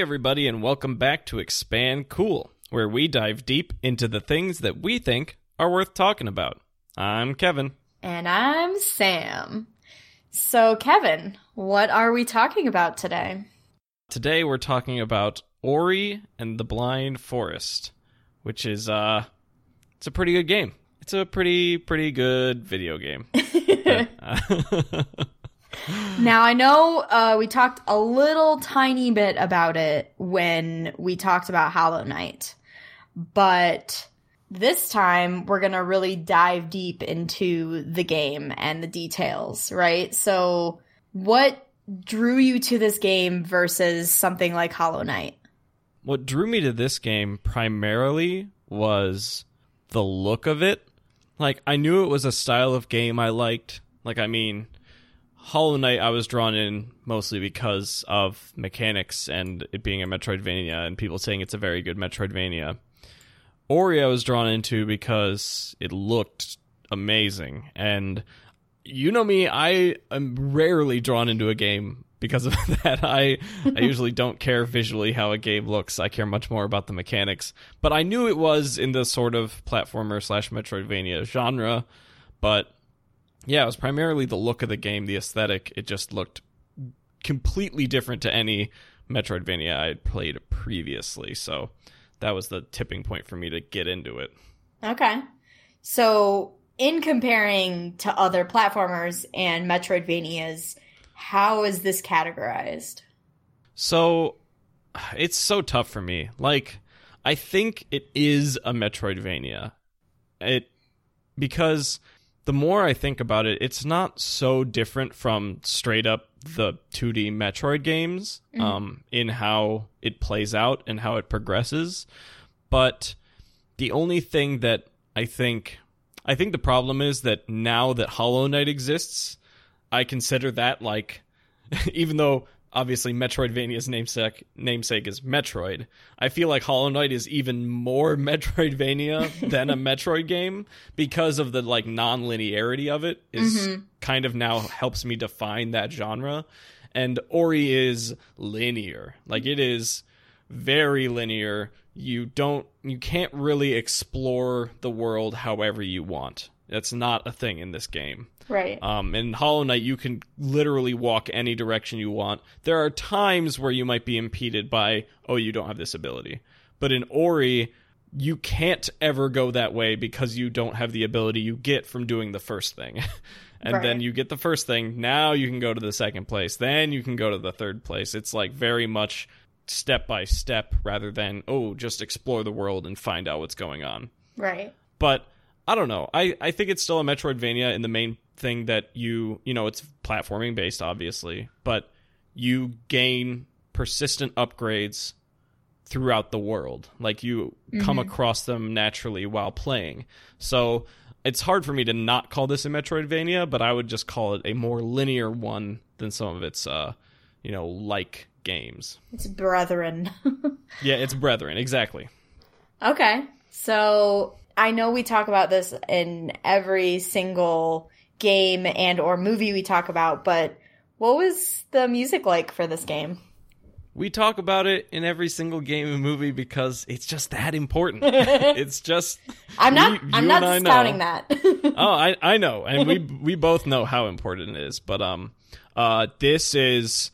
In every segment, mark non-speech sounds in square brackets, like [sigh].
Hey, everybody, and welcome back to Expand Cool, where we dive deep into the things that we think are worth talking about. I'm Kevin. And I'm Sam. So, Kevin, what are we talking about today? Today we're talking about Ori and the Blind Forest, which is uh it's a pretty good game. It's a pretty pretty good video game. [laughs] [laughs] [laughs] [gasps] Now, I know uh, we talked a little tiny bit about it when we talked about Hollow Knight, but this time we're to really dive deep into the game and the details, right? So, what drew you to this game versus something like Hollow Knight? what drew me to this game primarily was the look of it. Like I knew it was a style of game I liked. Like I mean, Hollow Knight I was drawn in mostly because of mechanics and it being a Metroidvania and people saying it's a very good Metroidvania. Ori I was drawn into because it looked amazing and you know me, I am rarely drawn into a game because of [laughs] that. I I usually don't care visually how a game looks. I care much more about the mechanics. But I knew it was in the sort of platformer slash Metroidvania genre. But yeah, it was primarily the look of the game, the aesthetic. It just looked completely different to any Metroidvania I had played previously. So that was the tipping point for me to get into it. Okay. So, in comparing to other platformers and Metroidvanias, how is this categorized? So it's so tough for me. Like I think it is a Metroidvania. It because the more I think about it, it's not so different from straight up the 2D Metroid games um, in how it plays out and how it progresses. But the only thing that I think I think the problem is that now that Hollow Knight exists, I consider that like [laughs] even though obviously Metroidvania's namesake namesake is Metroid, I feel like Hollow Knight is even more [laughs] Metroidvania than a Metroid game because of the like non-linearity of it is mm-hmm. kind of now helps me define that genre. And Ori is linear. Like it is very linear. You don't you can't really explore the world however you want. That's not a thing in this game. Right. Um, in Hollow Knight, you can literally walk any direction you want. There are times where you might be impeded by, oh, you don't have this ability. But in Ori, you can't ever go that way because you don't have the ability you get from doing the first thing. [laughs] and Right. then you get the first thing. Now you can go to the second place. Then you can go to the third place. It's like very much step by step rather than, oh, just explore the world and find out what's going on right. but I don't know. I, I think it's still a Metroidvania in the main thing that you you know it's platforming based obviously, but you gain persistent upgrades throughout the world. Like you come across them naturally while playing. So it's hard for me to not call this a Metroidvania, but I would just call it a more linear one than some of its uh you know like games. It's brethren. [laughs] Yeah, it's brethren, exactly. okay. So, I know we talk about this in every single game and or movie we talk about, but what was the music like for this game? We talk about it in every single game and movie because it's just that important. [laughs] it's just I'm not you- I'm not and I know. discounting that. [laughs] oh, I I know, and we we both know how important it is. But um, uh, this is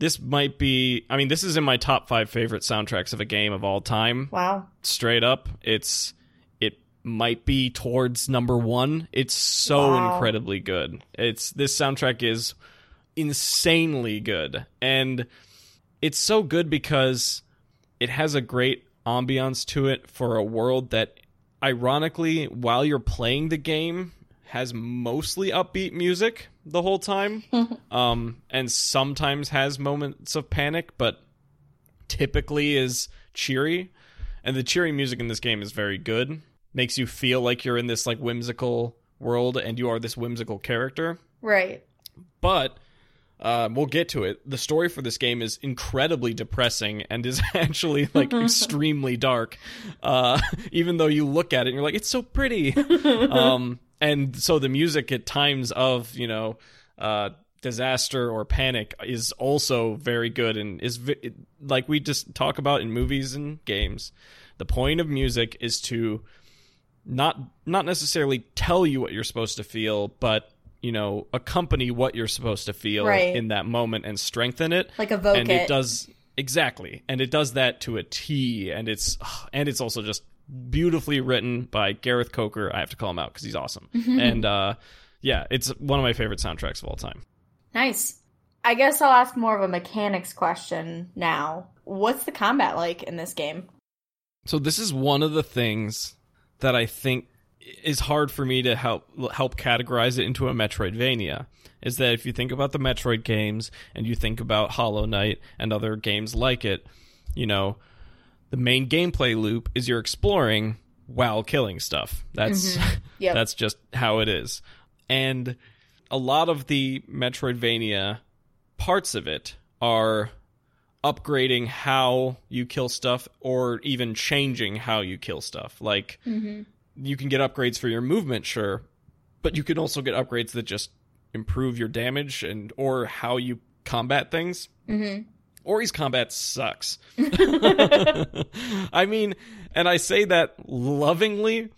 this might be. I mean, this is in my top five favorite soundtracks of a game of all time. wow. Straight up, it's it might be towards number one. It's so Wow. incredibly good. It's this soundtrack is insanely good, and it's so good because it has a great ambiance to it for a world that ironically while you're playing the game has mostly upbeat music the whole time [laughs] um and sometimes has moments of panic but typically is cheery and the cheery music in this game is very good makes you feel like you're in this like whimsical world and you are this whimsical character Right. but uh, we'll get to it. The story for this game is incredibly depressing and is [laughs] actually like [laughs] extremely dark. Uh, even though you look at it and you're like, it's so pretty. um, and so the music at times of you know uh, disaster or panic is also very good and is vi- like we just talk about in movies and games. The point of music is to not not necessarily tell you what you're supposed to feel, but you know, accompany what you're supposed to feel Right. in that moment and strengthen it. Like evoke and it. it does exactly, and it does that to a T. And it's and it's also just beautifully written by Gareth Coker. I have to call him out because he's awesome. And uh, yeah, it's one of my favorite soundtracks of all time. Nice. I guess I'll ask more of a mechanics question now. What's the combat like in this game? So this is one of the things that I think is hard for me to help help categorize it into a Metroidvania. Is that if you think about the Metroid games and you think about Hollow Knight and other games like it, you know, the main gameplay loop is you're exploring while killing stuff. That's [laughs] Yep. that's just how it is. And a lot of the Metroidvania parts of it are upgrading how you kill stuff or even changing how you kill stuff. Like you can get upgrades for your movement, sure, but you can also get upgrades that just improve your damage and or how you combat things. Mm-hmm. Ori's combat sucks. [laughs] I mean, and I say that lovingly.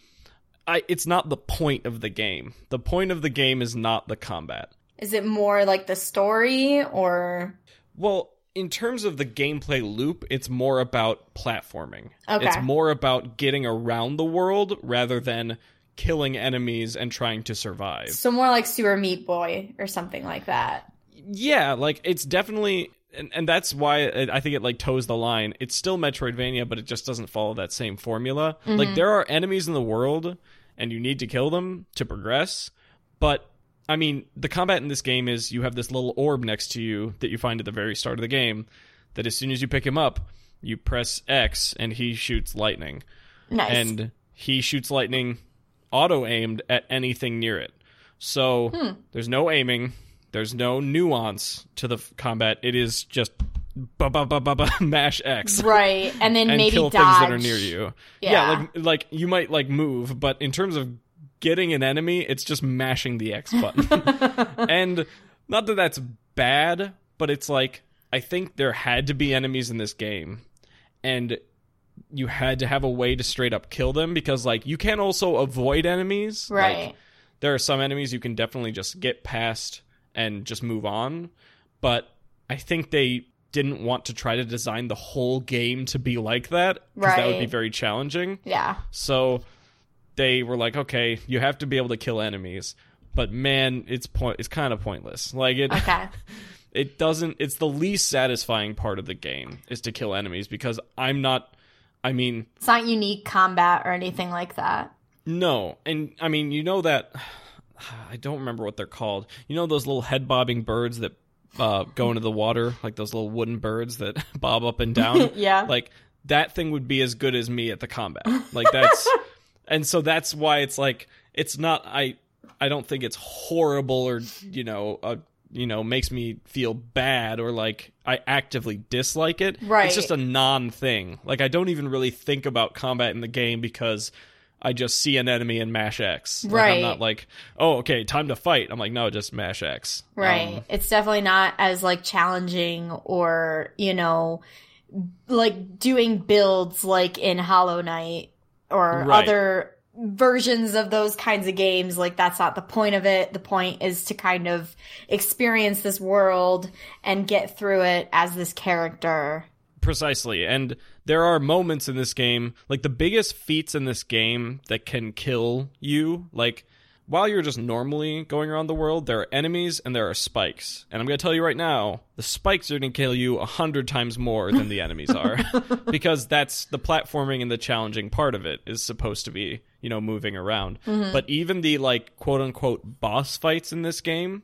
I it's not the point of the game. The point of the game is not the combat. Is it more like the story or Well, in terms of the gameplay loop, it's more about platforming. Okay. It's more about getting around the world rather than killing enemies and trying to survive. so more like Super Meat Boy or something like that? Yeah, like it's definitely and, and that's why I think it like toes the line. It's still Metroidvania, but it just doesn't follow that same formula. Like there are enemies in the world and you need to kill them to progress, but I mean, the combat in this game is you have this little orb next to you that you find at the very start of the game that as soon as you pick him up, you press X and he shoots lightning. Nice. And he shoots lightning auto aimed at anything near it. So Hmm. there's no aiming, there's no nuance to the combat. It is just ba ba ba ba ba [laughs] mash X right. And then and maybe kill dodge. things that are near you. Yeah. like like you might like move, but in terms of getting an enemy, it's just mashing the X button. [laughs] and not that that's bad, but it's like I think there had to be enemies in this game, and you had to have a way to straight up kill them because like you can also avoid enemies. Like, Right. there are some enemies you can definitely just get past and just move on, but I think they didn't want to try to design the whole game to be like that because that would be very challenging. yeah. So they were like, okay, you have to be able to kill enemies, but man, it's point it's kind of pointless. Like it Okay. [laughs] it doesn't it's the least satisfying part of the game is to kill enemies because I'm not I mean, It's not unique combat or anything like that. no. And I mean, you know that [sighs] I don't remember what they're called. You know those little head bobbing birds that uh, go into the water, like those little wooden birds that [laughs] bob up and down. [laughs] Yeah. Like that thing would be as good as me at the combat. Like that's [laughs] and so that's why it's like it's not I I don't think it's horrible or you know uh, you know makes me feel bad or like I actively dislike it. Right. It's just a non thing. Like I don't even really think about combat in the game because I just see an enemy and mash X. Like, Right. I'm not like, oh, okay, time to fight. I'm like, no, just mash X. Right. Um, it's definitely not as like challenging or, you know, like doing builds like in Hollow Knight or Right. other versions of those kinds of games. Like that's not the point of it. The point is to kind of experience this world and get through it as this character. Precisely. And there are moments in this game, like the biggest feats in this game that can kill you, like while you're just normally going around the world, there are enemies and there are spikes. And I'm going to tell you right now, the spikes are going to kill you a hundred times more than the enemies are. [laughs] because that's the platforming and the challenging part of it is supposed to be, you know, moving around. Mm-hmm. But even the like quote unquote boss fights in this game,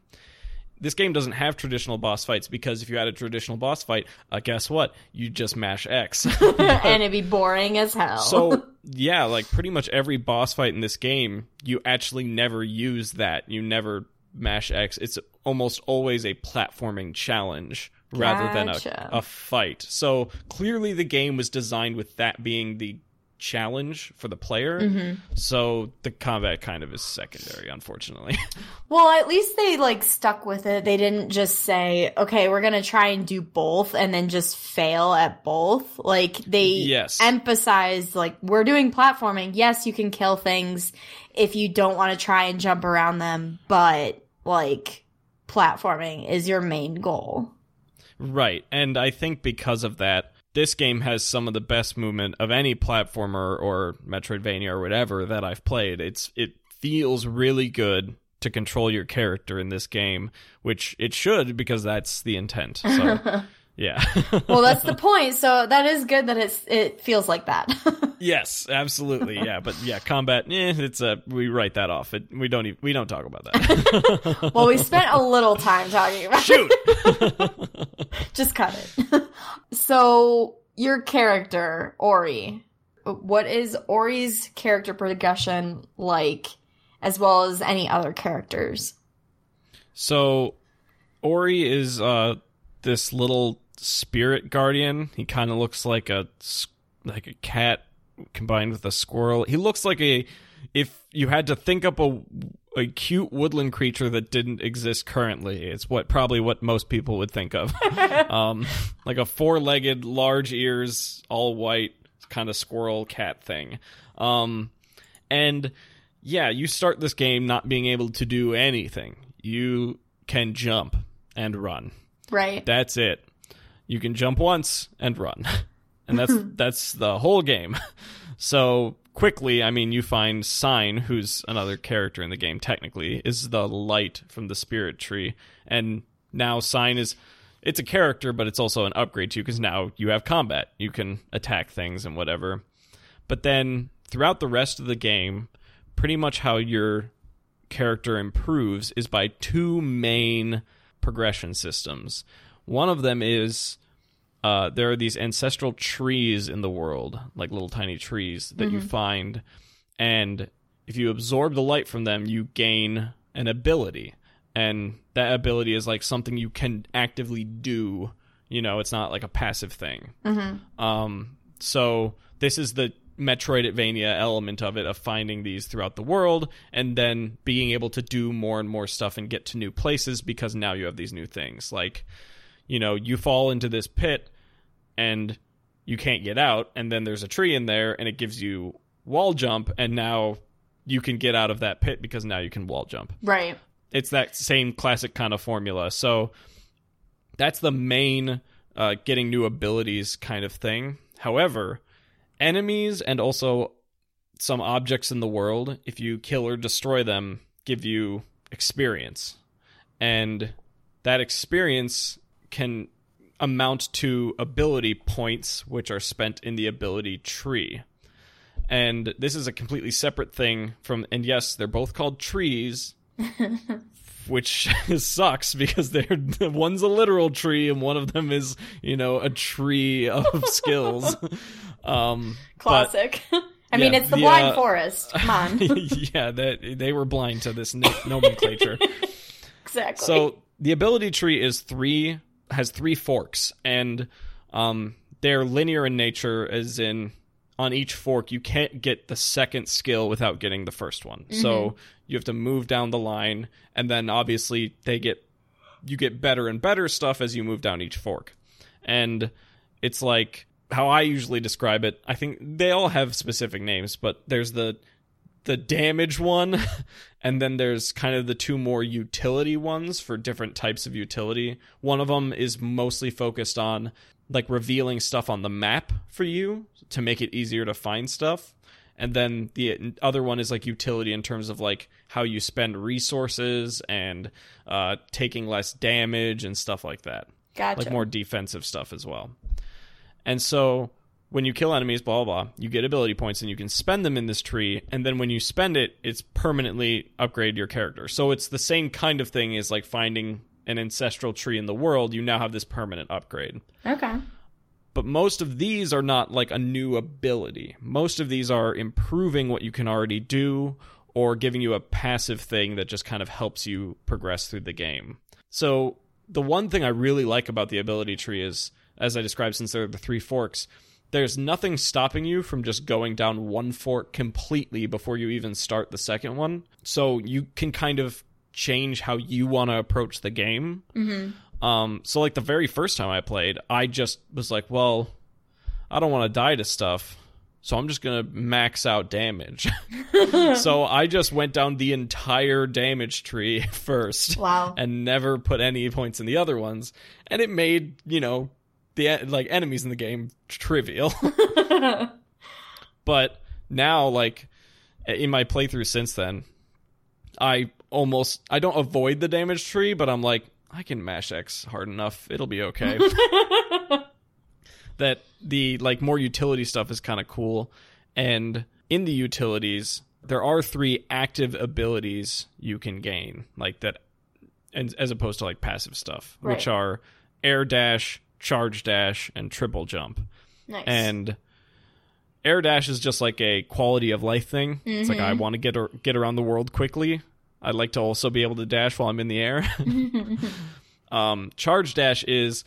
this game doesn't have traditional boss fights because if you had a traditional boss fight, uh, guess what? You just mash X. [laughs] [laughs] and it'd be boring as hell. so [laughs] yeah, like pretty much every boss fight in this game, you actually never use that. You never mash X. It's almost always a platforming challenge rather than a, a fight. So clearly the game was designed with that being the challenge for the player. Mm-hmm. So the combat kind of is secondary, unfortunately. [laughs] Well, at least they like stuck with it. They didn't just say, "Okay, we're going to try and do both," and then just fail at both. Like they Yes. emphasized, like we're doing platforming. Yes, you can kill things if you don't want to try and jump around them, but like platforming is your main goal. Right. And I think because of that, this game has some of the best movement of any platformer or Metroidvania or whatever that I've played. It's it feels really good to control your character in this game, which it should because that's the intent. So [laughs] yeah. Well, that's the [laughs] point. So that is good that it's it feels like that. [laughs] yes, absolutely. Yeah, but yeah, combat eh, it's a we write that off. It, we don't even, we don't talk about that. well, we spent a little time talking about Shoot. [laughs] Just cut it. [laughs] so, your character, Ori, what is Ori's character progression like, as well as any other characters? So Ori is uh this little spirit guardian. He kind of looks like a like a cat combined with a squirrel. He looks like a if you had to think up a a cute woodland creature that didn't exist currently. It's what probably what most people would think of. [laughs] um like a four-legged, large ears, all white kind of squirrel cat thing. Um and yeah, you start this game not being able to do anything. You can jump and run. Right. That's it. You can jump once and run. [laughs] And that's [laughs] that's the whole game. So quickly, I mean, you find Sein, who's another character in the game technically, is the light from the spirit tree. And now Sein is it's a character, but it's also an upgrade to you because now you have combat. You can attack things and whatever. But then throughout the rest of the game, pretty much how your character improves is by two main progression systems. One of them is uh, there are these ancestral trees in the world, like little tiny trees that you find, and if you absorb the light from them, you gain an ability, and that ability is like something you can actively do. You know, it's not like a passive thing. Um, so this is the Metroidvania element of it of finding these throughout the world and then being able to do more and more stuff and get to new places because now you have these new things. Like, you know, you fall into this pit and you can't get out and then there's a tree in there and it gives you wall jump and now you can get out of that pit because now you can wall jump Right. it's that same classic kind of formula. So that's the main uh, getting new abilities kind of thing. However, enemies and also some objects in the world, if you kill or destroy them, give you experience. And that experience can amount to ability points, which are spent in the ability tree. And this is a completely separate thing from, and yes, they're both called trees, [laughs] which [laughs] sucks because they're one's a literal tree and one of them is you know a tree of [laughs] skills um but- Classic. I mean, Yeah, it's the the, blind uh, forest. Come on. yeah that they were blind to this no- nomenclature exactly. so the ability tree is three has three forks and um they're linear in nature as in on each fork you can't get the second skill without getting the first one. So you have to move down the line and then obviously they get you get better and better stuff as you move down each fork. And it's like how i usually describe it i think they all have specific names but there's the the damage one [laughs] and then there's kind of the two more utility ones for different types of utility one of them is mostly focused on like revealing stuff on the map for you to make it easier to find stuff and then the other one is like utility in terms of like how you spend resources and uh, taking less damage and stuff like that gotcha. like more defensive stuff as well. And so when you kill enemies, blah blah blah, you get ability points and you can spend them in this tree. And then when you spend it, it's permanently upgrade your character. So it's the same kind of thing as like finding an ancestral tree in the world. You now have this permanent upgrade. okay. But most of these are not like a new ability. Most of these are improving what you can already do or giving you a passive thing that just kind of helps you progress through the game. So, the one thing I really like about the ability tree is, as I described, since there are the three forks, there's nothing stopping you from just going down one fork completely before you even start the second one. So you can kind of change how you want to approach the game. Mm-hmm. Um, so like the very first time I played, I just was like, well, I don't want to die to stuff. So I'm just going to max out damage. [laughs] so I just went down the entire damage tree [laughs] first. Wow. And never put any points in the other ones. And it made, you know, the like enemies in the game trivial. [laughs] [laughs] but now like in my playthrough since then, I almost I don't avoid the damage tree, but I'm like I can mash X hard enough. It'll be okay. [laughs] that the like more utility stuff is kind of cool and in the utilities there are three active abilities you can gain like that and as opposed to like passive stuff Right. which are air dash charge dash and triple jump. Nice. and air dash is just like a quality of life thing. It's like i want to get get around the world quickly. I'd like to also be able to dash while i'm in the air. [laughs] Um charge dash is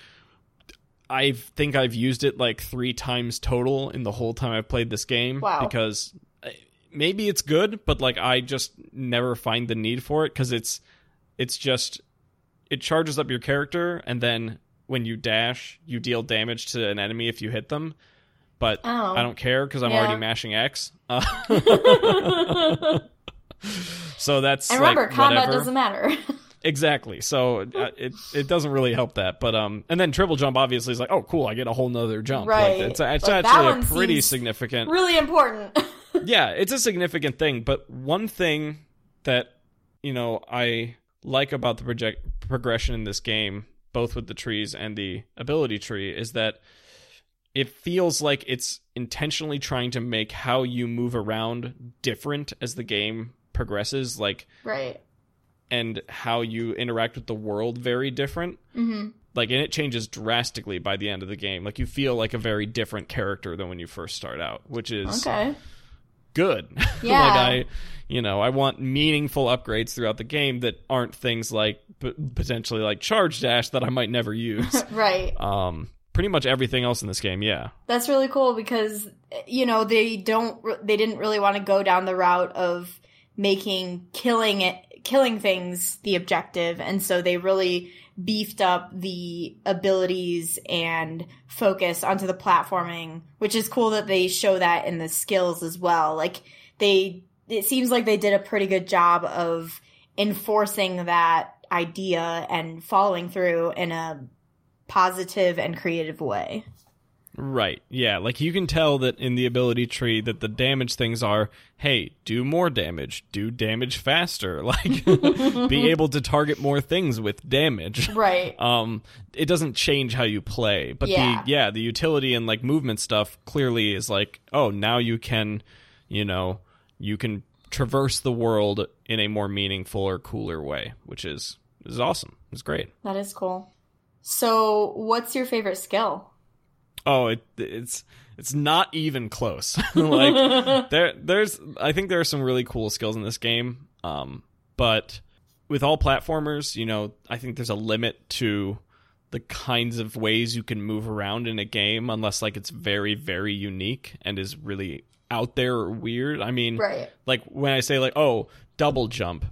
i think i've used it like three times total in the whole time i've played this game Wow. because uh, maybe it's good but like i just never find the need for it because it's it's just it charges up your character and then when you dash you deal damage to an enemy if you hit them but Oh. i don't care because i'm Yeah. already mashing x uh, [laughs] so that's and remember, like, combat whatever. doesn't matter. exactly so uh, it it doesn't really help that but um and then triple jump obviously is like oh cool i get a whole nother jump Right. like it's, it's that actually a pretty significant really important. [laughs] yeah, it's a significant thing. But one thing that you know I like about the project progression in this game, both with the trees and the ability tree, is that it feels like it's intentionally trying to make how you move around different as the game progresses, like right. and how you interact with the world very different. hmm Like, and it changes drastically by the end of the game. Like, you feel like a very different character than when you first start out, which is Okay. Good. [laughs] Yeah. like I, you know, I want meaningful upgrades throughout the game that aren't things like p- potentially like charge dash that I might never [laughs] use. Right. um, pretty much everything else in this game, yeah. That's really cool because you know they don't re- they didn't really want to go down the route of making killing it killing things the objective and so they really beefed up the abilities and focus onto the platforming which is cool that they show that in the skills as well. Like they it seems like they did a pretty good job of enforcing that idea and following through in a positive and creative way Right. Yeah, like you can tell that in the ability tree that the damage things are, hey, do more damage, do damage faster, [laughs] like [laughs] be able to target more things with damage. right [laughs] um it doesn't change how you play but Yeah. the yeah the utility and like movement stuff clearly is like oh now you can you know you can traverse the world in a more meaningful or cooler way which is is awesome it's great That is cool. So, what's your favorite skill? Oh it it's it's not even close. [laughs] Like there there's i think there are some really cool skills in this game um but with all platformers you know i think there's a limit to the kinds of ways you can move around in a game unless like it's very very unique and is really out there or weird. I mean Right. like when i say like oh double jump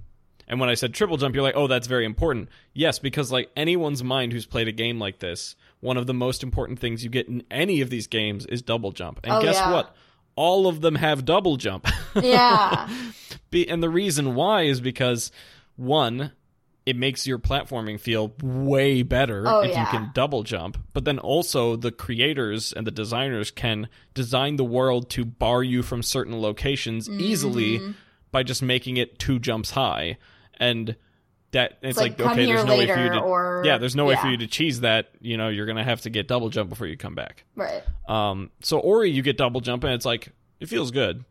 and when i said triple jump you're like oh that's very important. Yes because like anyone's mind who's played a game like this one of the most important things you get in any of these games is double jump and Oh, guess yeah. what all of them have double jump [laughs] Yeah. Be, and the reason why is because one, it makes your platforming feel way better Oh, if you can double jump. But then also the creators and the designers can design the world to bar you from certain locations easily Mm-hmm. by just making it two jumps high. And that it's, like, like, okay, there's no way for you to or- yeah, there's no way for you to cheese that. You know, you're gonna have to get double jump before you come back. right. Um, so Ori, you get double jump, and it's like it feels good,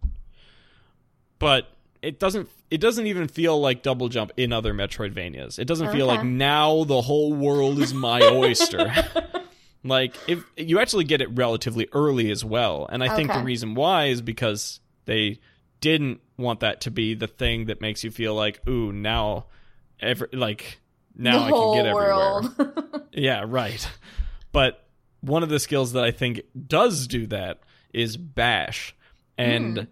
but it doesn't. It doesn't even feel like double jump in other Metroidvanias. It doesn't feel like now the whole world is my [laughs] oyster. [laughs] like if you actually get it relatively early as well, and I think the reason why is because they didn't want that to be the thing that makes you feel like, ooh, now, every like now I can get everywhere. [laughs] [laughs] Yeah, right. But one of the skills that I think does do that is bash. And Hmm.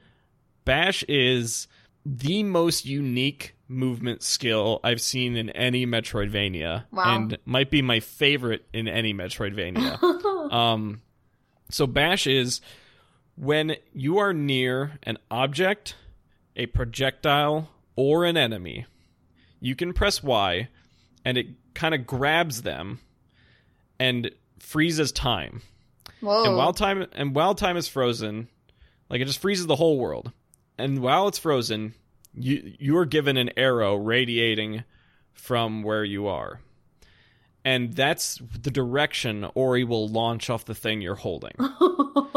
bash is the most unique movement skill I've seen in any Metroidvania Wow. and might be my favorite in any Metroidvania. [laughs] um so bash is when you are near an object, a projectile, or an enemy, you can press Y and it kind of grabs them and freezes time. Whoa. And while time and while time is frozen, like it just freezes the whole world. And while it's frozen, you you are given an arrow radiating from where you are. And that's the direction Ori will launch off the thing you're holding. [laughs]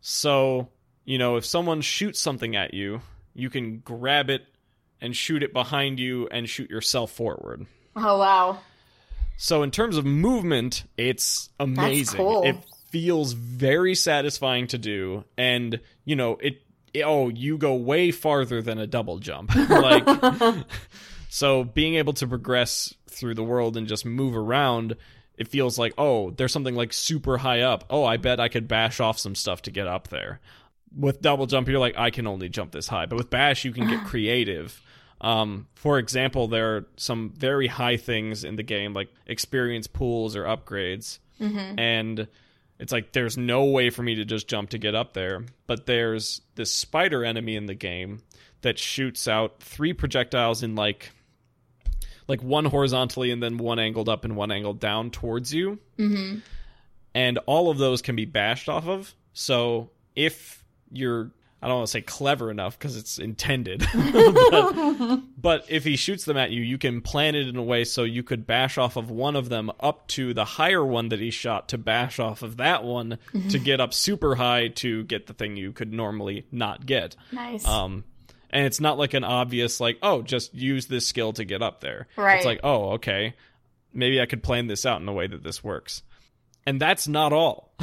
So, you know, if someone shoots something at you, you can grab it and shoot it behind you and shoot yourself forward. oh wow. So in terms of movement, it's amazing. cool. It feels very satisfying to do and, you know, it oh, you go way farther than a double jump. [laughs] like [laughs] so being able to progress through the world and just move around it feels like oh there's something like super high up oh i bet i could bash off some stuff to get up there with double jump you're like i can only jump this high but with bash you can get [sighs] creative um, for example there are some very high things in the game like experience pools or upgrades and it's like there's no way for me to just jump to get up there but there's this spider enemy in the game that shoots out three projectiles in like like one horizontally and then one angled up and one angled down towards you. Mm-hmm. And all of those can be bashed off of. So if you're, I don't want to say clever enough because it's intended, [laughs] but, but if he shoots them at you, you can plan it in a way so you could bash off of one of them up to the higher one that he shot to bash off of that one to get up super high to get the thing you could normally not get. Nice. Um, and it's not like an obvious like, oh, just use this skill to get up there. Right. It's like, oh, okay, maybe I could plan this out in a way that this works. And that's not all. [laughs]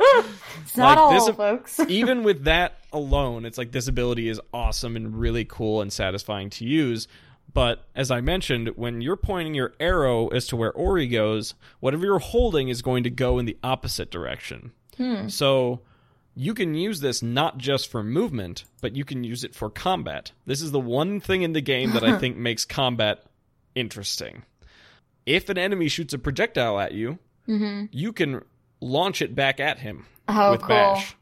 it's not like, all, this- folks. [laughs] Even with that alone, it's like this ability is awesome and really cool and satisfying to use. But as I mentioned, when you're pointing your arrow as to where Ori goes, whatever you're holding is going to go in the opposite direction. Hmm. So you can use this not just for movement, but you can use it for combat. This is the one thing in the game that I [laughs] think makes combat interesting. If an enemy shoots a projectile at you, mm-hmm. you can launch it back at him Oh, with cool. bash.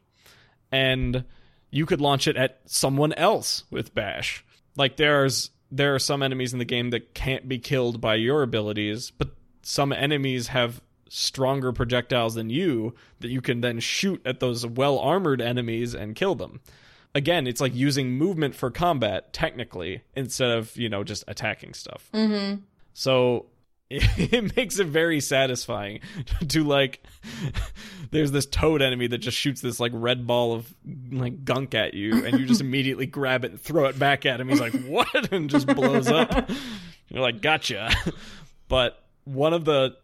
And you could launch it at someone else with bash. Like there's there are some enemies in the game that can't be killed by your abilities, but some enemies have stronger projectiles than you that you can then shoot at those well armored enemies and kill them. Again, it's like using movement for combat technically instead of, you know, just attacking stuff. Mm-hmm. So [laughs] it makes it very satisfying [laughs] to like [laughs] there's this toad enemy that just shoots this like red ball of like gunk at you and you just immediately grab it and throw it back at him. He's like what? and just blows up. You're like gotcha. But one of the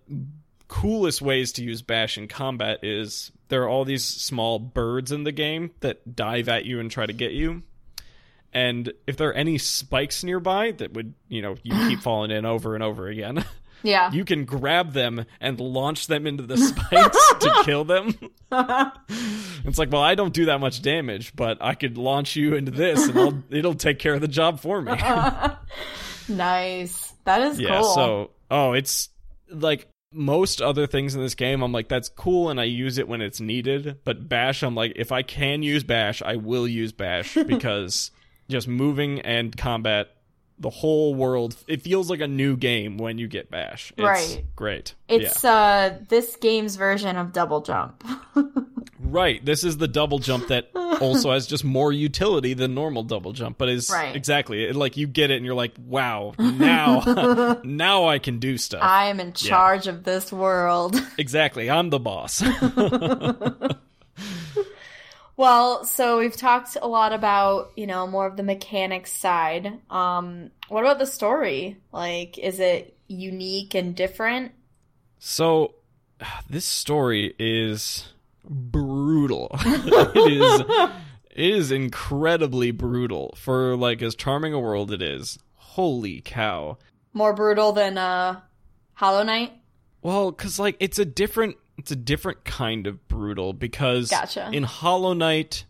coolest ways to use bash in combat is there are all these small birds in the game that dive at you and try to get you. And if there are any spikes nearby that would you know you keep [gasps] falling in over and over again Yeah. you can grab them and launch them into the [laughs] spikes to kill them [laughs] it's like well i don't do that much damage but i could launch you into this and I'll, [laughs] it'll take care of the job for me nice. That is yeah cool. so oh it's like most other things in this game i'm like that's cool and i use it when it's needed but bash i'm like if i can use bash i will use bash because just moving and combat the whole world. It feels like a new game when you get bash. It's Right. great. It's uh this game's version of double jump. [laughs] right. This is the double jump that also has just more utility than normal double jump but is Right. exactly it, like you get it and you're like wow now [laughs] now i can do stuff. I am in charge of this world. [laughs] exactly. I'm the boss Well, so we've talked a lot about, you know, more of the mechanics side. Um, what about the story? Like, is it unique and different? So, this story is brutal. [laughs] it is it is incredibly brutal for like as charming a world it is. Holy cow. More brutal than uh Hollow Knight? Well, cuz like it's a different it's a different kind of brutal because Gotcha. in Hollow Knight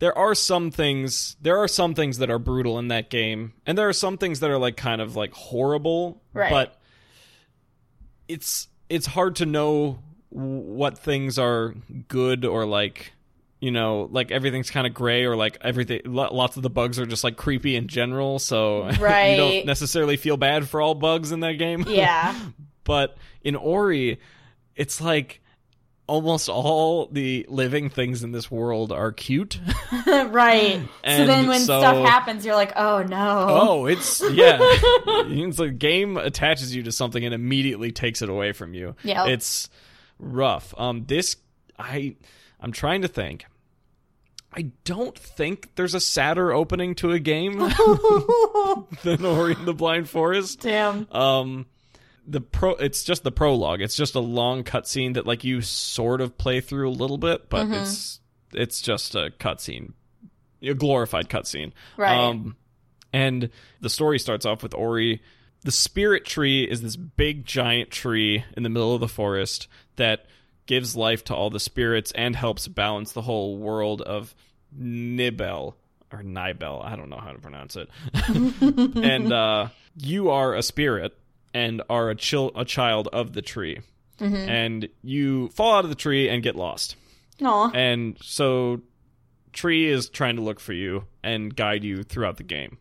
there are some things there are some things that are brutal in that game and there are some things that are like kind of like horrible Right. but it's it's hard to know what things are good or like you know like everything's kind of gray or like everything lots of the bugs are just like creepy in general so [laughs] you don't necessarily feel bad for all bugs in that game Yeah. [laughs] but in Ori, it's like almost all the living things in this world are cute. [laughs] right. so then when so- stuff happens, you're like, oh no. oh, it's yeah. [laughs] it's like game attaches you to something and immediately takes it away from you. Yeah. It's rough. Um this I I'm trying to think. I don't think there's a sadder opening to a game [laughs] than Ori and the Blind Forest. Damn. Um, the pro, it's just the prologue. It's just a long cutscene that like you sort of play through a little bit, but Mm-hmm. it's it's just a cutscene, a glorified cutscene. Right. Um, and the story starts off with Ori. The spirit tree is this big giant tree in the middle of the forest that gives life to all the spirits and helps balance the whole world of Nibel or Nibel. I don't know how to pronounce it. [laughs] and uh, you are a spirit and are a, chil- a child of the tree. And you fall out of the tree and get lost. Aw. And so Tree is trying to look for you and guide you throughout the game.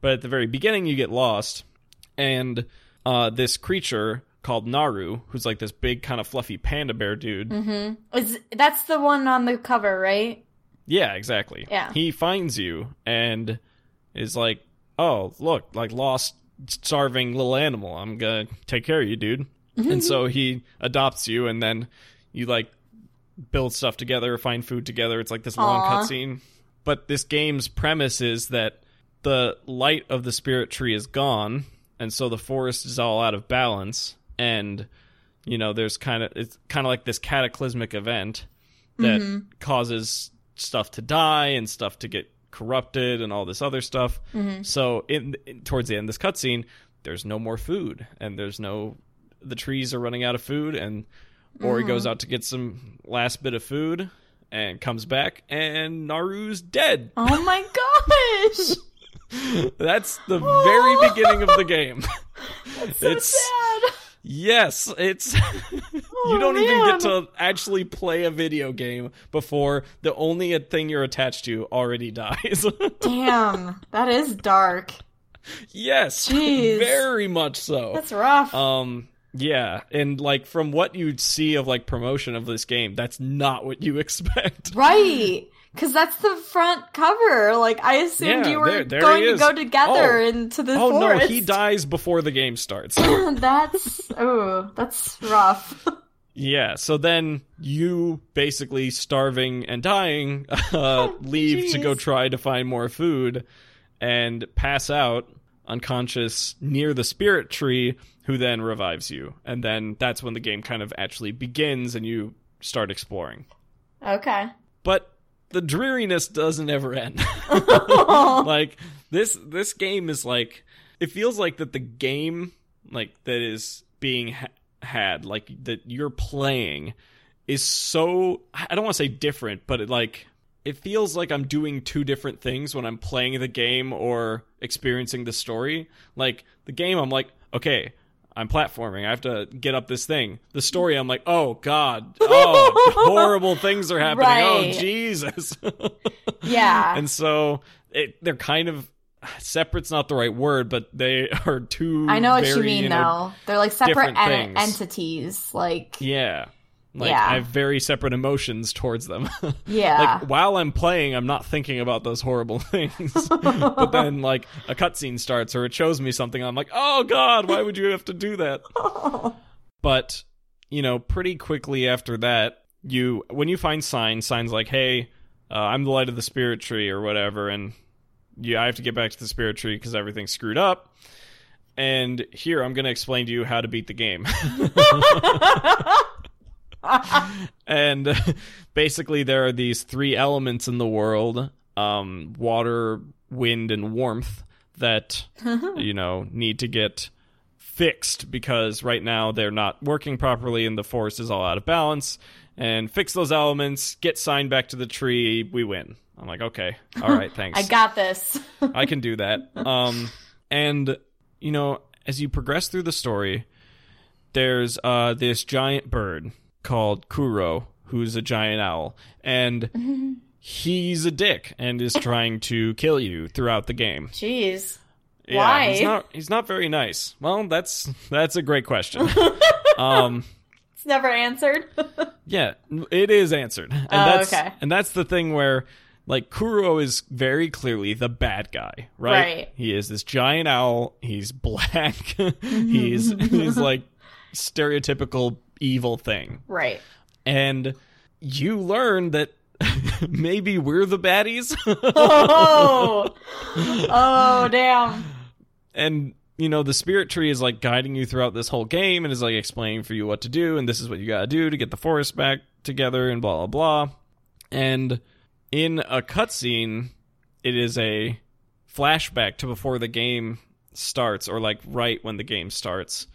But at the very beginning, you get lost, and uh, this creature called Naru, who's like this big, kind of fluffy panda bear dude. Is that's the one on the cover, right? Yeah, exactly. Yeah. He finds you and is like, "Oh, look, like lost, starving little animal. I'm gonna take care of you, dude." and so he adopts you, and then you like build stuff together, find food together. It's like this long cutscene. But this game's premise is that the light of the spirit tree is gone, and so the forest is all out of balance, and you know, there's kind of it's kind of like this cataclysmic event that mm-hmm. causes stuff to die and stuff to get corrupted and all this other stuff. Mm-hmm. So in, in towards the end of this cutscene, there's no more food and there's no the trees are running out of food and Ori goes mm-hmm. out to get some last bit of food and comes back and Naru's dead. Oh my gosh. [laughs] That's the very beginning of the game. [laughs] So it's sad. yes, it's [laughs] you Oh, don't even get to actually play a video game before the only thing you're attached to already [laughs] dies. Damn. That is dark. yes, Jeez. very much so. That's rough. Um, yeah, and like from what you'd see of like promotion of this game, that's not what you [laughs] expect. right. Cause that's the front cover. Like I assumed Yeah, you were there- there going to go together Oh. into the Oh forest. no, he dies before the game starts. [laughs] that's oh, that's rough. Yeah, so then you basically starving and dying [laughs] uh, leave to go try to find more food and pass out unconscious near the spirit tree, who then revives you. And then that's when the game kind of actually begins and you start exploring. okay. But the dreariness doesn't ever end. [laughs] [laughs] like this this game is like it feels like that the game like that is being had like that you're playing is so I don't want to say different, but it like it feels like I'm doing two different things when I'm playing the game or experiencing the story. Like the game I'm like, okay, I'm platforming. I have to get up this thing. The story I'm like, oh god. Oh, [laughs] horrible things are happening. Oh Jesus. [laughs] Yeah. and so it, they're kind of separate's not the right word, but they [laughs] are two I know what you mean know, though. They're like separate en- entities. Like Yeah. Like Yeah. I have very separate emotions towards them. [laughs] yeah. like while I'm playing, I'm not thinking about those horrible [laughs] things. but then like a cutscene starts or it shows me something, I'm like, oh god, why would you have to do that? But you know, pretty quickly after that, you when you find signs, signs like, hey, uh, I'm the light of the spirit tree or whatever, and you, I have to get back to the spirit tree because everything's screwed up. And here I'm going to explain to you how to beat the game. [laughs] and [laughs] basically there are these three elements in the world um, water wind and warmth that [laughs] you know need to get fixed because right now they're not working properly and the forest is all out of balance. And fix those elements, get signed back to the tree, we win. I'm like, okay, all right, [laughs] thanks. I got this. [laughs] I can do that. [laughs] Um, and you know, as you progress through the story, there's uh this giant bird called Kuro, who's a giant owl, and he's a dick and is trying to kill you throughout the game. Jeez. Yeah, Why? he's not he's not very nice. Well, that's that's a great question. um It's never answered. [laughs] yeah, it is answered. And Oh, that's okay. and that's the thing where like Kuro is very clearly the bad guy, right? Right. He is this giant owl, he's [laughs] black. [laughs] he's he's like stereotypical evil thing. right. And you learn that maybe we're the baddies. Oh. oh, damn. and you know the spirit tree is like guiding you throughout this whole game and is like explaining for you what to do and this is what you got to do to get the forest back together and blah blah blah. And in a cutscene it is a flashback to before the game starts or like right when the game starts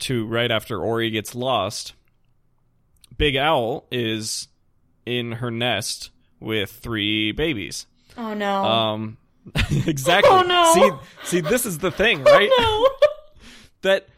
to right after ori gets lost. Big owl is in her nest with three babies. Oh, no. um, [laughs] exactly. Oh, no. See, see, this is the thing, oh, right? no. [laughs] That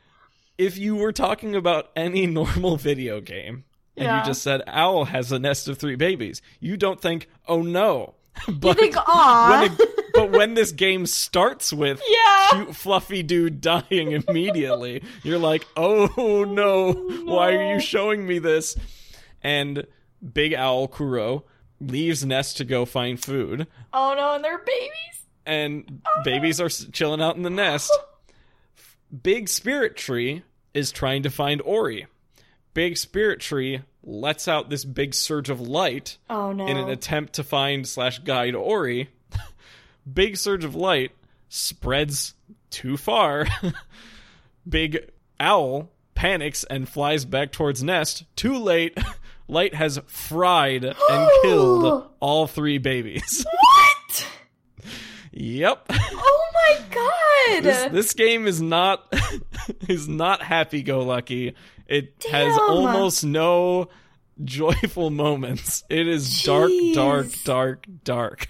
if you were talking about any [laughs] normal video game and Yeah. you just said owl has a nest of three babies, you don't think, oh no. But think, aw. when it- but when this game starts with Yeah. cute fluffy dude dying immediately, you're like, oh no, oh, why are you showing me this? And Big Owl Kuro leaves nest to go find food Oh, no. And they're babies. and oh, babies are chilling out in the nest. Oh. Big Spirit Tree is trying to find Ori. Big Spirit Tree lets out this big surge of light Oh, no. in an attempt to find slash guide Ori. [laughs] big surge of light spreads too far. [laughs] big Owl panics and flies back towards nest. Too late. [laughs] Light has fried [gasps] and killed all three babies. [laughs] what? yep. Oh, my God. this, this game is not [laughs] is not happy go lucky. It has almost no joyful moments. It is dark, dark, dark, dark.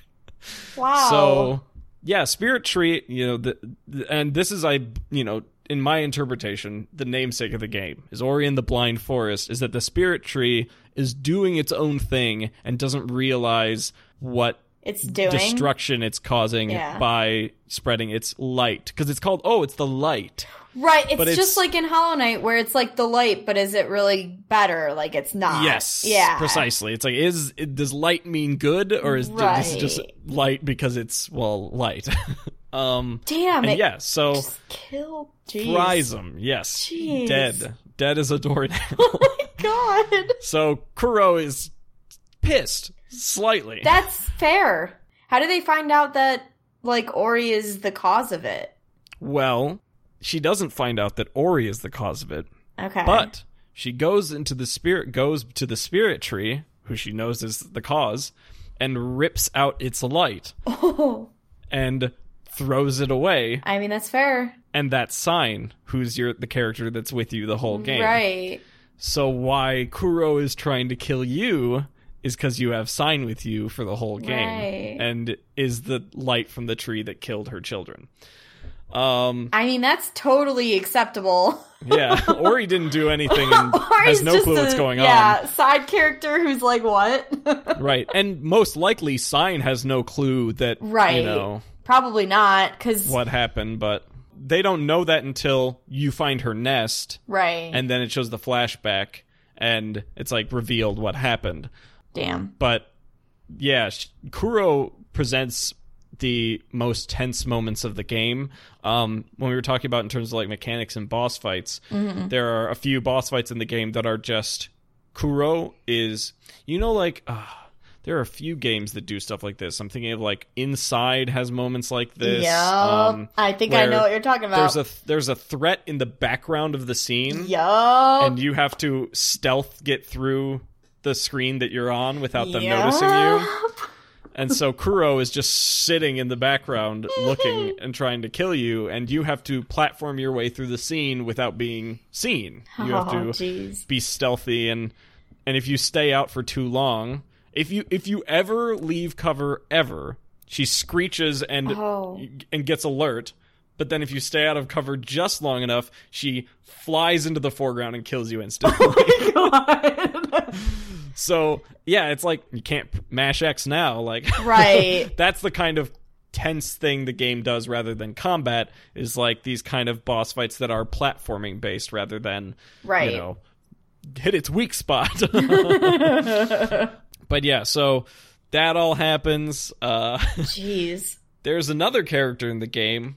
wow. So yeah, Spirit Tree, you know, the, the- and this is I, you know, in my interpretation, the namesake of the game is Ori and the Blind Forest. Is that the Spirit Tree is doing its own thing and doesn't realize what it's doing. destruction it's causing Yeah. by spreading its light because it's called oh it's the light Right, it's it's- just like in Hollow Knight where it's like the light, but is it really better? Like it's not. yes Yeah. precisely it's like is does light mean good or is this just light because it's well light [laughs] um Damn it. yeah so kill. Jeez. them yes Jeez. dead dead as a doornail Oh [laughs] my god. so kuro is pissed slightly That's fair. How do they find out that like Ori is the cause of it? well she doesn't find out that ori is the cause of it Okay. But she goes into the spirit goes to the spirit tree, who she knows is the cause, and rips out its light oh, [laughs] and throws it away. I mean that's fair. And that Sein, who's your the character that's with you the whole game. Right. So why Kuro is trying to kill you is because you have Sein with you for the whole game, Right. and is the light from the tree that killed her children. Um, I mean that's totally acceptable. yeah, [laughs] Ori didn't do anything and [laughs] has no clue what's going on. Yeah, side character who's like what? [laughs] right and most likely Sein has no clue that Right. you know Probably not, because what happened but they don't know that until you find her nest right. and then it shows the flashback and it's like revealed what happened Damn. but yeah kuro presents the most tense moments of the game um, when we were talking about in terms of like mechanics and boss fights there are a few boss fights in the game that are just kuro is you know like uh, there are a few games that do stuff like this i'm thinking of like inside has moments like this Yup. um, I think I know what you're talking about. there's a there's a threat in the background of the scene Yup. and you have to stealth get through the screen that you're on without them Yup. noticing you. and so Kuro is just sitting in the background looking [laughs] and trying to kill you, and you have to platform your way through the scene without being seen. You have Oh, to be stealthy and and if you stay out for too long, if you if you ever leave cover ever, she screeches and Oh. and gets alert. But then if you stay out of cover just long enough, she flies into the foreground and kills you instantly. [laughs] Oh God. [laughs] so, yeah, it's like you can't mash X now, like [laughs] Right. that's the kind of tense thing the game does rather than combat is like these kind of boss fights that are platforming based rather than Right. you know hit its weak spot but yeah so that all happens uh [laughs] Jeez. there's another character in the game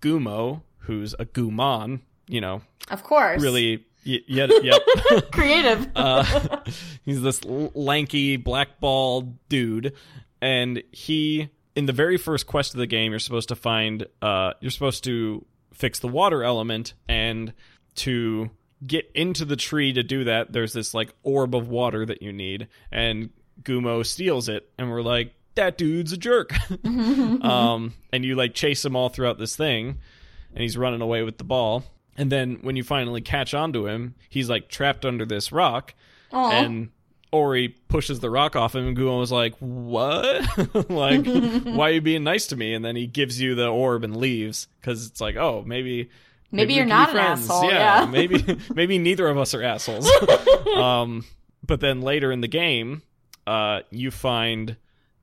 gumo who's a gumon you know Of course. really y- yet [laughs] yep creative. [laughs] uh, he's this l- lanky black ball dude and he in the very first quest of the game you're supposed to find uh you're supposed to fix the water element and to get into the tree to do that there's this like orb of water that you need and gumo steals it and we're like that dude's a jerk [laughs] [laughs] um and you like chase him all throughout this thing and he's running away with the ball and then when you finally catch onto him he's like trapped under this rock Aw. and Ori pushes the rock off him, and Gumo was like, "What? [laughs] like, why are you being nice to me?" And then he gives you the orb and leaves because it's like, "Oh, maybe." Maybe we you're not be an friends. asshole, Yeah, yeah. maybe maybe neither of us are assholes. um, but then later in the game, uh, you find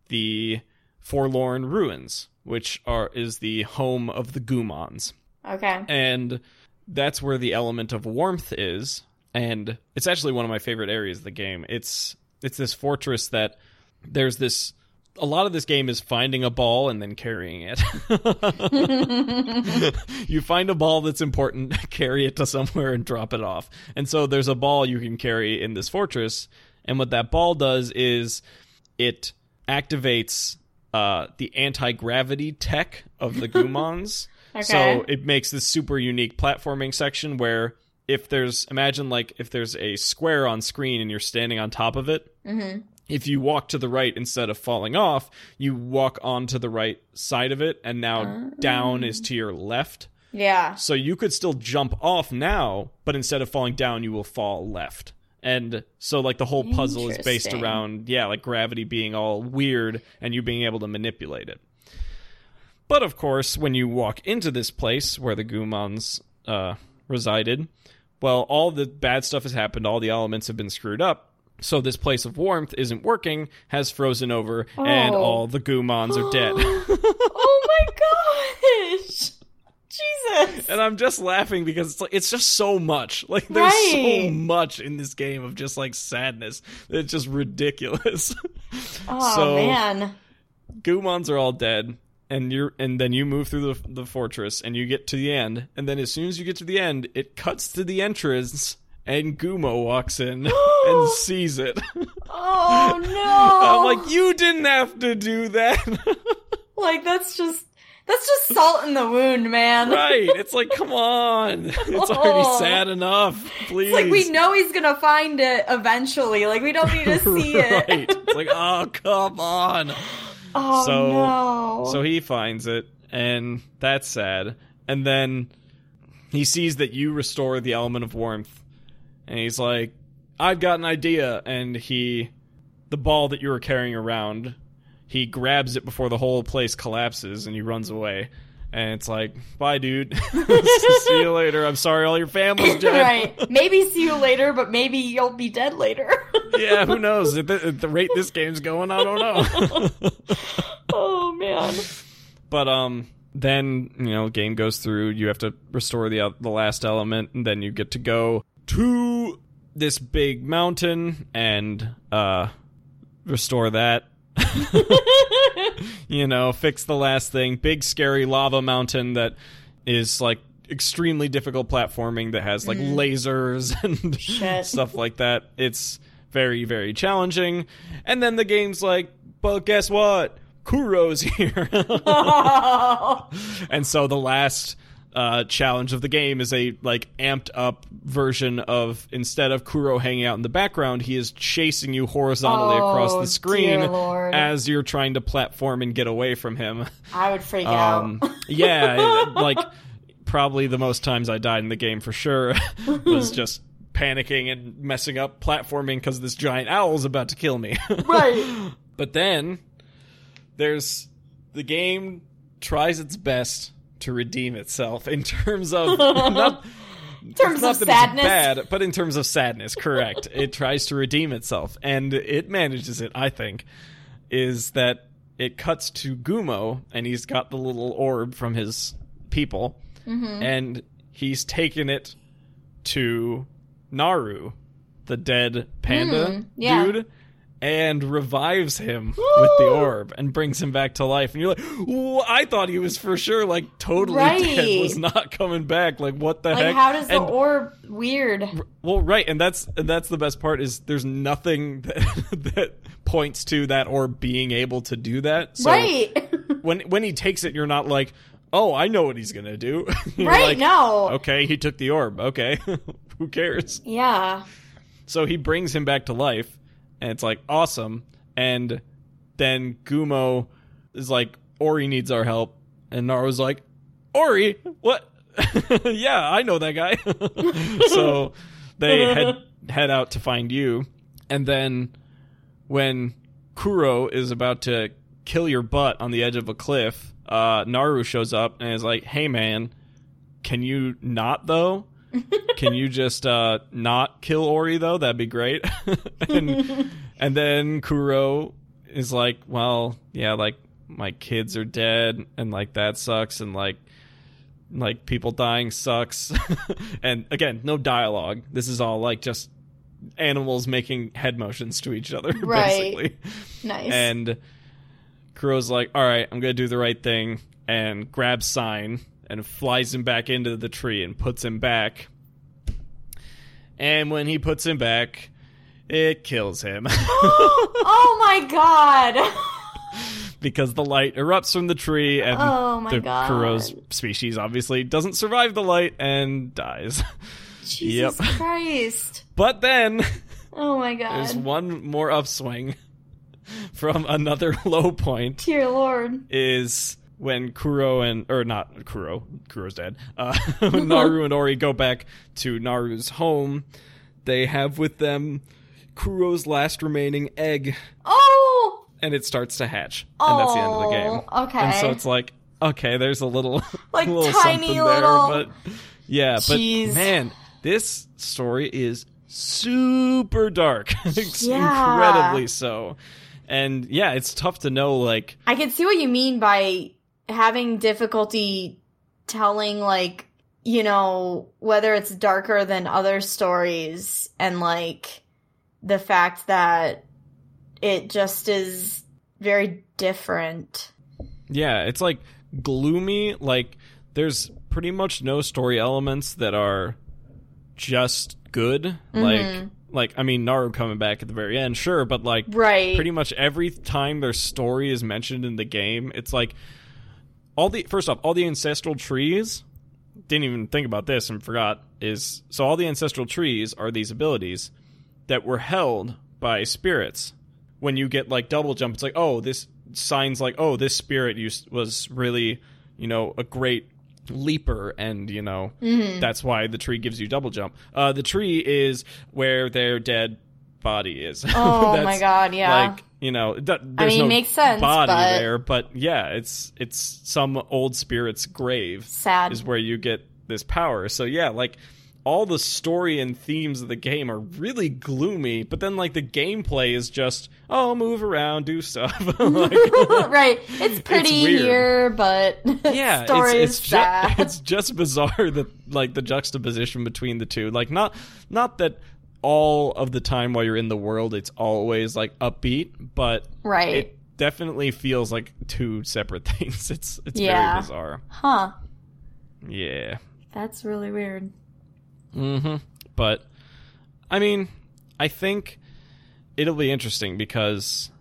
the Forlorn Ruins, which are is the home of the Gumons okay. and that's where the element of warmth is. And it's actually one of my favorite areas of the game. It's it's this fortress that there's this a lot of this game is finding a ball and then carrying it. [laughs] You find a ball that's important [laughs] carry it to somewhere and drop it off. And so there's a ball you can carry in this fortress and what that ball does is it activates uh, the anti-gravity tech of the [laughs] gumons Okay. so it makes this super unique platforming section where if there's imagine like if there's a square on screen and you're standing on top of it Mm-hmm. if you walk to the right instead of falling off you walk onto the right side of it and now down is to your left Yeah. so you could still jump off now but instead of falling down you will fall left and so like the whole puzzle is based around yeah like gravity being all weird and you being able to manipulate it but of course, when you walk into this place where the Gumons uh, resided, well, all the bad stuff has happened. All the elements have been screwed up. So this place of warmth isn't working, has frozen over, and Oh. all the Gumons are dead. [gasps] oh my gosh. Jesus. and I'm just laughing because it's like it's just so much. [laughs] Like there's so much in this game of just like sadness. It's just ridiculous. [laughs] Oh so- man. Gumons are all dead, and you're and then you move through the the fortress and you get to the end, and then as soon as you get to the end, it cuts to the entrance. And Gumo walks in [gasps] and sees it. [laughs] Oh no. I'm like, you didn't have to do that. Like that's just that's just salt in the wound, man. right. [laughs] It's like, come on. It's already Oh. sad enough. Please. It's like we know he's gonna find it eventually. Like we don't need to see [laughs] it. right. It's like, oh, come on. Oh So- no. So he finds it, and that's sad. And then he sees that you restore the element of warmth, and he's like, I've got an idea. And he, the ball that you were carrying around, he grabs it before the whole place collapses, and he runs away. And it's like, bye, dude. [laughs] See you later. I'm sorry, all your family's [laughs] dead. right. Maybe see you later, but maybe you'll be dead later. [laughs] yeah, who knows? At the, at the rate this game's going, I don't know. oh man. But um, then you know, game goes through. You have to restore the the last element, and then you get to go to this big mountain and uh restore that. [laughs] you know, fix the last thing. Big scary lava mountain that is like extremely difficult platforming that has like mm. lasers [laughs] and Shit. stuff like that. It's very very challenging. And then the game's like, "But guess what? Kuro's here." Oh. [laughs] and so the last uh, challenge of the game is a like amped up version of instead of Kuro hanging out in the background, he is chasing you horizontally Oh, across the screen as you're trying to platform and get away from him. I would freak Um, out. yeah, it- like probably the most times I died in the game for sure [laughs] was [laughs] just panicking and messing up platforming because this giant owl is about to kill me. [laughs] Right. But then there's the game tries its best to redeem itself in terms of [laughs] not In terms not of sadness. bad, but in terms of sadness, correct. [laughs] it tries to redeem itself, and it manages it. I think is that it cuts to Gumo, and he's got the little orb from his people, Mm-hmm. and he's taken it to Naru, the dead panda Mm, yeah. dude. And revives him with the orb and brings him back to life. And you're like, I thought he was for sure like totally [laughs] dead, was not coming back. Like, what the Like, heck? how does the And- orb weird? well, right, and that's and that's the best part is there's nothing [laughs] that, that points to that orb being able to do that. So right. [laughs] when when he takes it, you're not like, oh, I know what he's gonna do. Right. like, no. Okay, he took the orb. Okay, who cares? Yeah. So he brings him back to life, and it's like awesome. And then Gumo is like, Ori needs our help, and Naru's like, Ori, what? [laughs] yeah, I know that guy. [laughs] so they head head out to find you, and then when Kuro is about to kill your butt on the edge of a cliff, uh, Naru shows up and is like, "Hey, man, can you not though? Can you just uh, not kill Ori though? That'd be great." [laughs] and [laughs] and then Kuro is like, "Well, yeah, like my kids are dead, and like that sucks, and like." Like people dying sucks, [laughs] and again, no dialogue. This is all like just animals making head motions to each other, Right. basically. Nice. And Kuro's like, all right, I'm going to do the right thing, and grabs Sein and flies him back into the tree and puts him back. And when he puts him back, it kills him [laughs] oh my god. [laughs] because the light erupts from the tree, and Oh the God. Kuro's species obviously doesn't survive the light and dies. [laughs] Jesus Yep. Christ. But then Oh my god, there's one more upswing from another low point. Dear Lord. is when Kuro and or not Kuro, Kuro's dead. Uh, [laughs] when [laughs] Naru and Ori go back to Naru's home, they have with them Kuro's last remaining egg, Oh. and it starts to hatch, and that's the end of the game. Oh, okay. And so it's like, okay, there's a little, [laughs] Like a little tiny something little- there, but yeah, Jeez. but man, this story is super dark, Yeah. incredibly so. And yeah, it's tough to know like I can see what you mean by having difficulty telling like you know whether it's darker than other stories and like the fact that it just is very different. Yeah, it's like gloomy. Like there's pretty much no story elements that are just good. Mm-hmm. Like like I mean Naru coming back at the very end, sure, but like Right. pretty much every time their story is mentioned in the game, it's like all the first off, all the ancestral trees didn't even think about this and forgot is so all the ancestral trees are these abilities that were held by spirits. When you get like double jump, it's like, oh, this Sein's like, oh, this spirit used was really, you know, a great leaper, and you know that's why the tree gives you double jump. Uh, the tree is where their dead body is. [laughs] Oh my God, yeah. Like you know, there's mean, no makes sense, body but- there, but yeah, it's it's some old spirit's grave Sad. is where you get this power. So yeah, like all the story and themes of the game are really gloomy, but then like the gameplay is just oh move around, do stuff. [laughs] like, [laughs] right. It's pretty weird. here, but [laughs] yeah, story it's is it's, sad. ju- it's just bizarre that like the juxtaposition between the two. Like not not that all of the time while you're in the world it's always like upbeat, but Right. it definitely feels like two separate [laughs] things. It's it's Yeah. very bizarre. huh. Yeah. That's really weird. Mm-hmm. But I mean, I think it'll be interesting because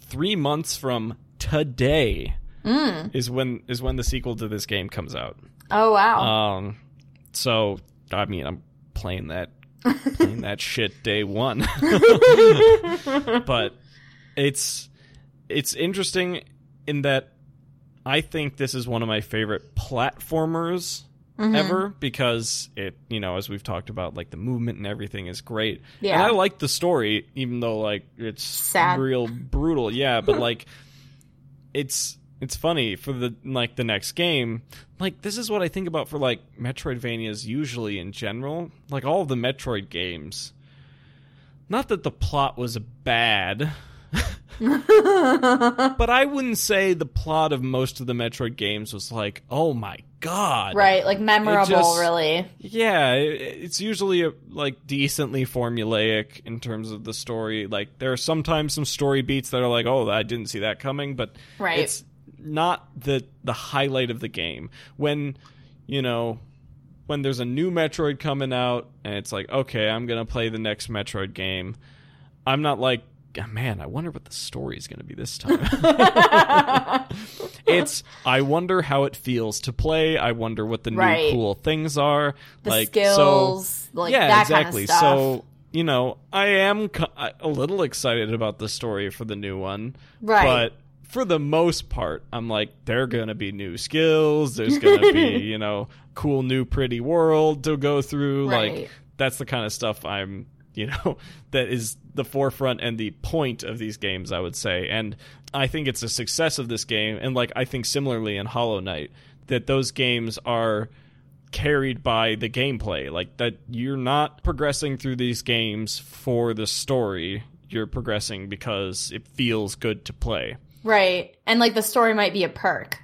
three months from today, Mm. is when is when the sequel to this game comes out. Oh wow. Um, so I mean, I'm playing that playing that shit day one, [laughs] but it's it's interesting in that I think this is one of my favorite platformers Mm-hmm. ever because it you know as we've talked about like the movement and everything is great Yeah. and i like the story even though like it's Sad. real brutal yeah but like it's it's funny for the like the next game like this is what i think about for like metroidvanias usually in general like all of the metroid games not that the plot was bad [laughs] but i wouldn't say the plot of most of the metroid games was like oh my god right, like memorable, just- really. yeah, it, it's usually a, like decently formulaic in terms of the story. Like there are sometimes some story beats that are like, "Oh, I didn't see that coming," but Right. it's not the the highlight of the game. When you know when there's a new Metroid coming out and it's like, "Okay, I'm going to play the next Metroid game." I'm not like, "Ah, "Man, I wonder what the story is going to be this time." [laughs] it's I wonder how it feels to play. I wonder what the Right. new cool things are. The like skills, so, like yeah, that exactly. kind of stuff. So you know, I am co- a little excited about the story for the new one, Right. But for the most part, I'm like, there are gonna be new skills. There's gonna be [laughs] you know, cool new pretty world to go through. Right. Like that's the kind of stuff I'm you know [laughs] that is the forefront and the point of these games i would say and i think it's a success of this game and like i think similarly in hollow knight that those games are carried by the gameplay like that you're not progressing through these games for the story you're progressing because it feels good to play Right. And like the story might be a perk.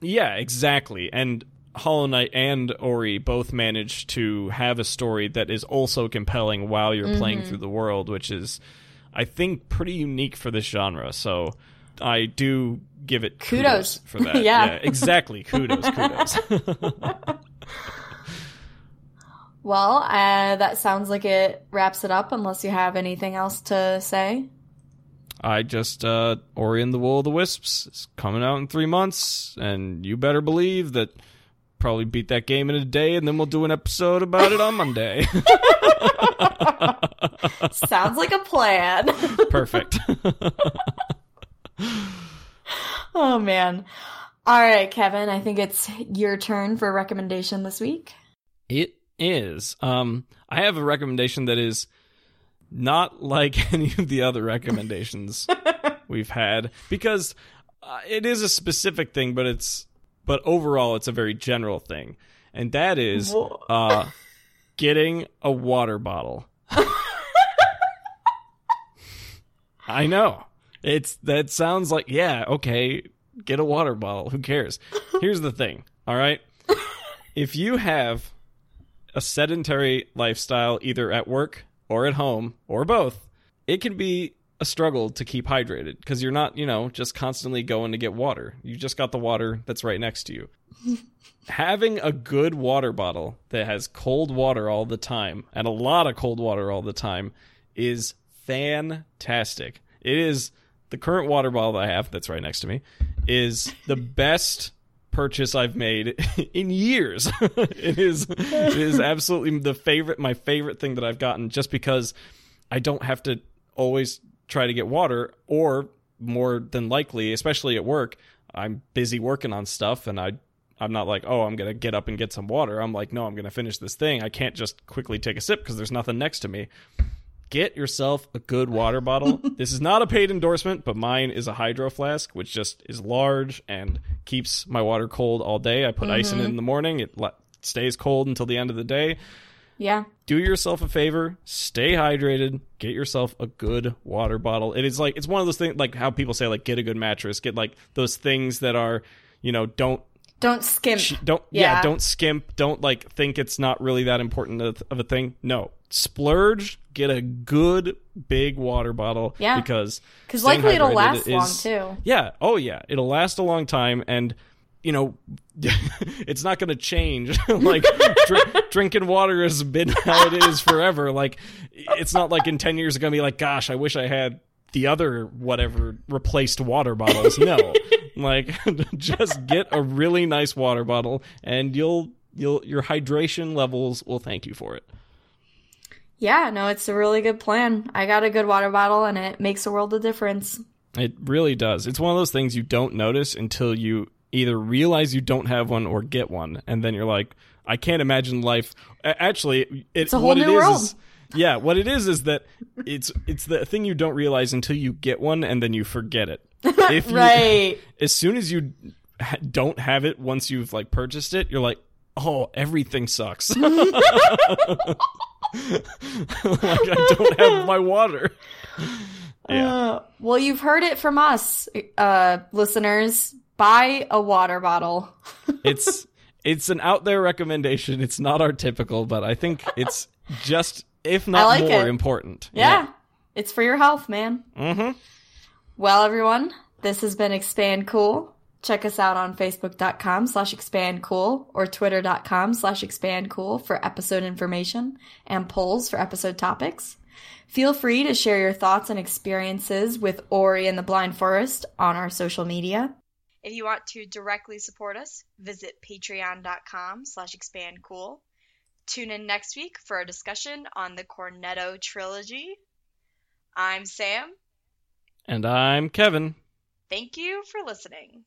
Yeah, exactly. And Hollow Knight and Ori both manage to have a story that is also compelling while you're playing through the world, which is, I think, pretty unique for this genre. So I do give it kudos, Kudos. for that. [laughs] Yeah. exactly. Kudos, kudos. [laughs] Well, uh, that sounds like it wraps it up unless you have anything else to say. I just, uh, Ori and the Will of the Wisps is coming out in three months, and you better believe that probably beat that game in a day, and then we'll do an episode about it on Monday. [laughs] Sounds like a plan. [laughs] Perfect. [laughs] oh man. All right, Kevin, I think it's your turn for a recommendation this week. It is. Um, I have a recommendation that is not like [laughs] any of the other recommendations [laughs] we've had because uh, it is a specific thing, but it's but overall it's a very general thing, and that is uh, getting a water bottle. [laughs] I know. It's that sounds like yeah okay get a water bottle. Who cares? Here's the thing all right? If you have a sedentary lifestyle either at work or at home or both, it can be a struggle to keep hydrated because you're not, you know, just constantly going to get water. You just got the water that's right next to you. [laughs] Having a good water bottle that has cold water all the time and a lot of cold water all the time is fantastic. It is the current water bottle that I have that's right next to me is the best purchase I've made [laughs] in years. [laughs] it is it is absolutely the favorite my favorite thing that I've gotten just because I don't have to always try to get water or more than likely, especially at work, I'm busy working on stuff and I I'm not like, "Oh, I'm going to get up and get some water." I'm like, "No, I'm going to finish this thing. I can't just quickly take a sip because there's nothing next to me." Get yourself a good water bottle. [laughs] this is not a paid endorsement, but mine is a hydro flask, which just is large and keeps my water cold all day. I put ice in it mm-hmm. in the morning. It le- stays cold until the end of the day. Yeah. Do yourself a favor, stay hydrated, get yourself a good water bottle. It is like it's one of those things like how people say like get a good mattress, get like those things that are, you know, don't Don't skimp. don't yeah. Yeah. don't skimp don't like think it's not really that important of a thing no splurge get a good big water bottle Yeah. because Because likely it'll last long too. yeah oh yeah it'll last a long time and you know [laughs] it's not going to change [laughs] like dr- drinking water has been [laughs] how it is forever like it's not like in 10 years it's going to be like gosh i wish i had the other whatever replaced water bottles no like just get a really nice water bottle and you'll you'll your hydration levels will thank you for it. Yeah, no, it's a really good plan. I got a good water bottle and it makes a world of difference. It really does. It's one of those things you don't notice until you either realize you don't have one or get one and then you're like I can't imagine life actually it, it's a whole what new it is, world. is yeah, what it is is that it's it's the thing you don't realize until you get one and then you forget it. [laughs] If you, right. As soon as you don't have it once you've like purchased it, you're like, "Oh, everything sucks." [laughs] [laughs] [laughs] like I don't have my water. [laughs] Yeah. Uh, well, you've heard it from us, uh, listeners. Buy a water bottle. [laughs] it's it's an out there recommendation. It's not our typical, but I think it's just if not like more it. important. Yeah. It's for your health, man. Mm-hmm. Well, everyone, this has been Expand Cool. Check us out on facebook.com slash expand cool or twitter.com slash expand cool for episode information and polls for episode topics. Feel free to share your thoughts and experiences with Ori and the Blind Forest on our social media. If you want to directly support us, visit patreon.com slash expandcool. Tune in next week for a discussion on the Cornetto trilogy. I'm Sam. And I'm Kevin. Thank you for listening.